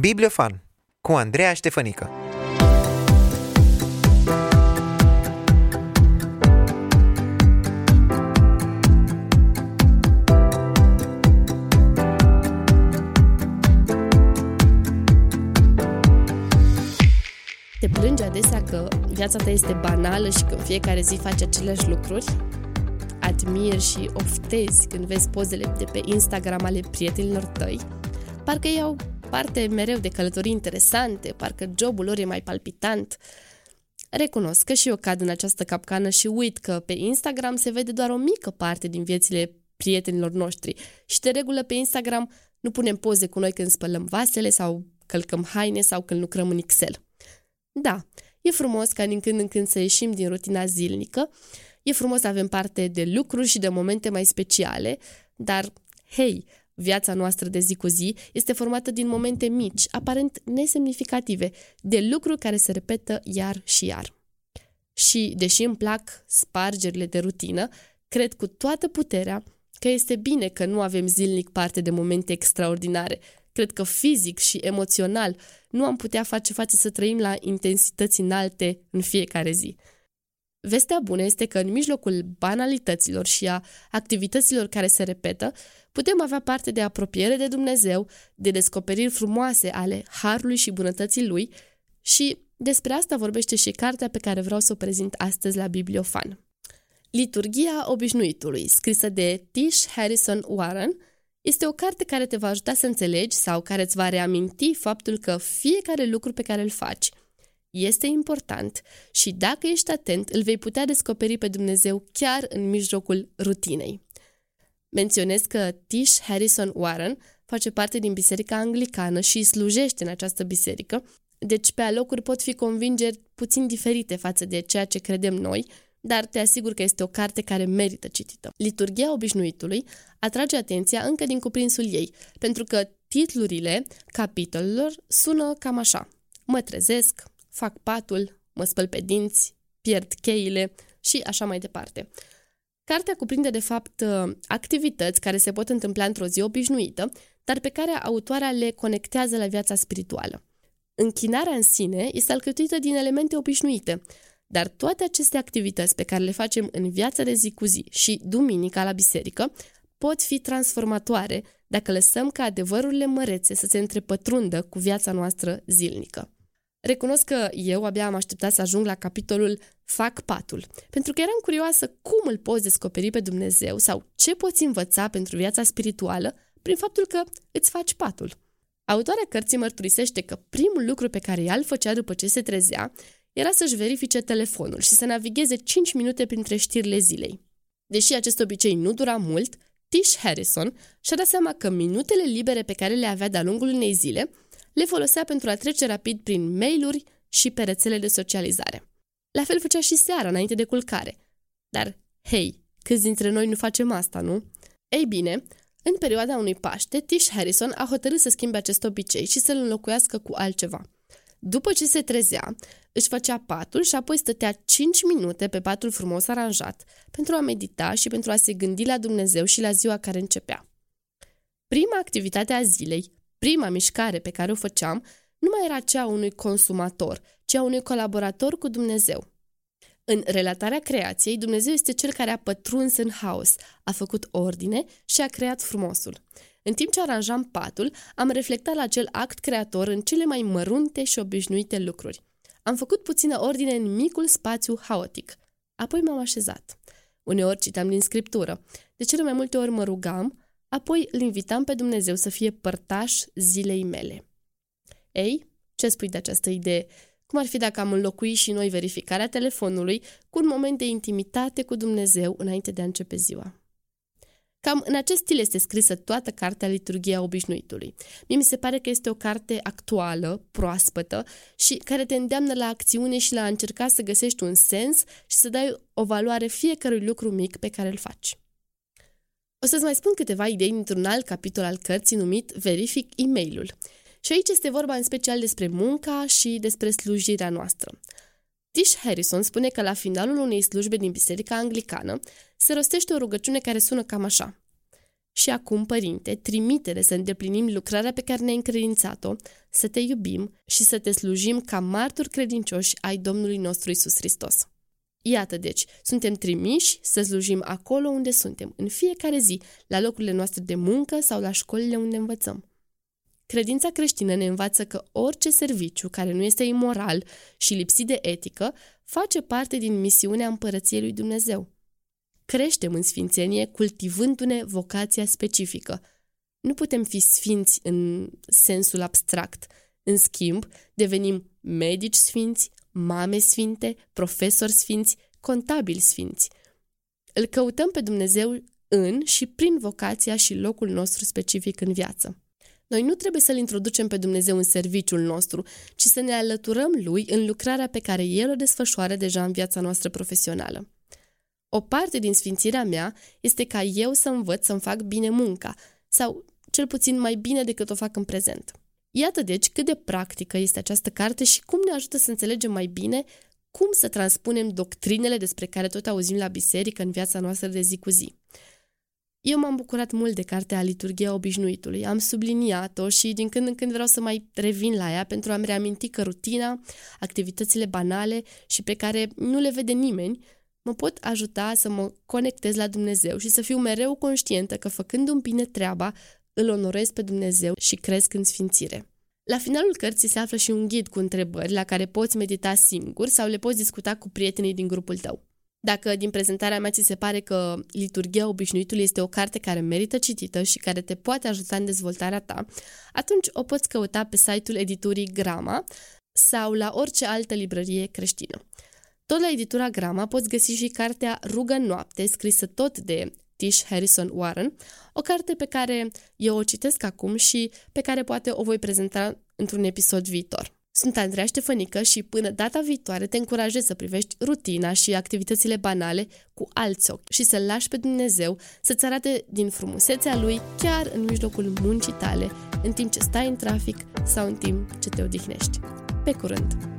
Bibliofan cu Andreea Ștefănică Te plângi adesea că viața ta este banală și că în fiecare zi faci aceleași lucruri? Admiri și oftezi când vezi pozele de pe Instagram ale prietenilor tăi? Parcă ei au parte mereu de călătorii interesante, parcă jobul lor e mai palpitant. Recunosc că și eu cad în această capcană și uit că pe Instagram se vede doar o mică parte din viețile prietenilor noștri și de regulă pe Instagram nu punem poze cu noi când spălăm vasele sau călcăm haine sau când lucrăm în Excel. Da, e frumos ca din când în când să ieșim din rutina zilnică, e frumos să avem parte de lucruri și de momente mai speciale, dar, hei, viața noastră de zi cu zi este formată din momente mici, aparent nesemnificative, de lucruri care se repetă iar și iar. Și, deși îmi plac spargerile de rutină, cred cu toată puterea că este bine că nu avem zilnic parte de momente extraordinare, Cred că fizic și emoțional nu am putea face față să trăim la intensități înalte în fiecare zi. Vestea bună este că în mijlocul banalităților și a activităților care se repetă, putem avea parte de apropiere de Dumnezeu, de descoperiri frumoase ale harului și bunătății lui și despre asta vorbește și cartea pe care vreau să o prezint astăzi la Bibliofan. Liturgia obișnuitului, scrisă de Tish Harrison Warren, este o carte care te va ajuta să înțelegi sau care îți va reaminti faptul că fiecare lucru pe care îl faci este important și dacă ești atent, îl vei putea descoperi pe Dumnezeu chiar în mijlocul rutinei. Menționez că Tish Harrison Warren face parte din Biserica Anglicană și slujește în această biserică, deci pe alocuri pot fi convingeri puțin diferite față de ceea ce credem noi dar te asigur că este o carte care merită citită. Liturgia obișnuitului atrage atenția încă din cuprinsul ei, pentru că titlurile capitolelor sună cam așa. Mă trezesc, fac patul, mă spăl pe dinți, pierd cheile și așa mai departe. Cartea cuprinde, de fapt, activități care se pot întâmpla într-o zi obișnuită, dar pe care autoarea le conectează la viața spirituală. Închinarea în sine este alcătuită din elemente obișnuite, dar toate aceste activități pe care le facem în viața de zi cu zi și duminica la biserică pot fi transformatoare dacă lăsăm ca adevărurile mărețe să se întrepătrundă cu viața noastră zilnică. Recunosc că eu abia am așteptat să ajung la capitolul Fac patul, pentru că eram curioasă cum îl poți descoperi pe Dumnezeu sau ce poți învăța pentru viața spirituală prin faptul că îți faci patul. Autoarea cărții mărturisește că primul lucru pe care ea îl făcea după ce se trezea era să-și verifice telefonul și să navigheze 5 minute printre știrile zilei. Deși acest obicei nu dura mult, Tish Harrison și-a dat seama că minutele libere pe care le avea de-a lungul unei zile le folosea pentru a trece rapid prin mail-uri și pe rețele de socializare. La fel făcea și seara, înainte de culcare. Dar, hei, câți dintre noi nu facem asta, nu? Ei bine, în perioada unui Paște, Tish Harrison a hotărât să schimbe acest obicei și să-l înlocuiască cu altceva – după ce se trezea, își făcea patul și apoi stătea 5 minute pe patul frumos aranjat pentru a medita și pentru a se gândi la Dumnezeu și la ziua care începea. Prima activitate a zilei, prima mișcare pe care o făceam, nu mai era cea a unui consumator, ci a unui colaborator cu Dumnezeu. În relatarea creației, Dumnezeu este cel care a pătruns în haos, a făcut ordine și a creat frumosul. În timp ce aranjam patul, am reflectat la acel act creator în cele mai mărunte și obișnuite lucruri. Am făcut puțină ordine în micul spațiu haotic. Apoi m-am așezat. Uneori citam din scriptură. De cele mai multe ori mă rugam, apoi îl invitam pe Dumnezeu să fie părtaș zilei mele. Ei, ce spui de această idee? Cum ar fi dacă am înlocui și noi verificarea telefonului cu un moment de intimitate cu Dumnezeu înainte de a începe ziua? Cam în acest stil este scrisă toată cartea Liturgia Obișnuitului. Mie mi se pare că este o carte actuală, proaspătă și care te îndeamnă la acțiune și la a încerca să găsești un sens și să dai o valoare fiecărui lucru mic pe care îl faci. O să-ți mai spun câteva idei dintr-un alt capitol al cărții numit Verific e-mailul. Și aici este vorba în special despre munca și despre slujirea noastră. Tish Harrison spune că la finalul unei slujbe din biserica anglicană se rostește o rugăciune care sună cam așa. Și acum, Părinte, trimite-ne să îndeplinim lucrarea pe care ne-ai încredințat-o, să te iubim și să te slujim ca marturi credincioși ai Domnului nostru Isus Hristos. Iată deci, suntem trimiși să slujim acolo unde suntem, în fiecare zi, la locurile noastre de muncă sau la școlile unde învățăm. Credința creștină ne învață că orice serviciu care nu este imoral și lipsit de etică face parte din misiunea împărăției lui Dumnezeu. Creștem în sfințenie cultivându-ne vocația specifică. Nu putem fi sfinți în sensul abstract. În schimb, devenim medici sfinți, mame sfinte, profesori sfinți, contabili sfinți. Îl căutăm pe Dumnezeu în și prin vocația și locul nostru specific în viață. Noi nu trebuie să-L introducem pe Dumnezeu în serviciul nostru, ci să ne alăturăm Lui în lucrarea pe care El o desfășoară deja în viața noastră profesională. O parte din sfințirea mea este ca eu să învăț să-mi fac bine munca, sau cel puțin mai bine decât o fac în prezent. Iată deci cât de practică este această carte și cum ne ajută să înțelegem mai bine cum să transpunem doctrinele despre care tot auzim la biserică în viața noastră de zi cu zi. Eu m-am bucurat mult de cartea Liturghia Obișnuitului, am subliniat-o și din când în când vreau să mai revin la ea pentru a-mi reaminti că rutina, activitățile banale și pe care nu le vede nimeni, mă pot ajuta să mă conectez la Dumnezeu și să fiu mereu conștientă că făcându-mi bine treaba, îl onorez pe Dumnezeu și cresc în sfințire. La finalul cărții se află și un ghid cu întrebări la care poți medita singur sau le poți discuta cu prietenii din grupul tău. Dacă din prezentarea mea ți se pare că Liturgia Obișnuitului este o carte care merită citită și care te poate ajuta în dezvoltarea ta, atunci o poți căuta pe site-ul editurii Grama sau la orice altă librărie creștină. Tot la editura Grama poți găsi și cartea Rugă noapte, scrisă tot de Tish Harrison Warren, o carte pe care eu o citesc acum și pe care poate o voi prezenta într-un episod viitor. Sunt Andreea Ștefănică și până data viitoare te încurajez să privești rutina și activitățile banale cu alți ochi și să-L lași pe Dumnezeu să-ți arate din frumusețea Lui chiar în mijlocul muncii tale, în timp ce stai în trafic sau în timp ce te odihnești. Pe curând!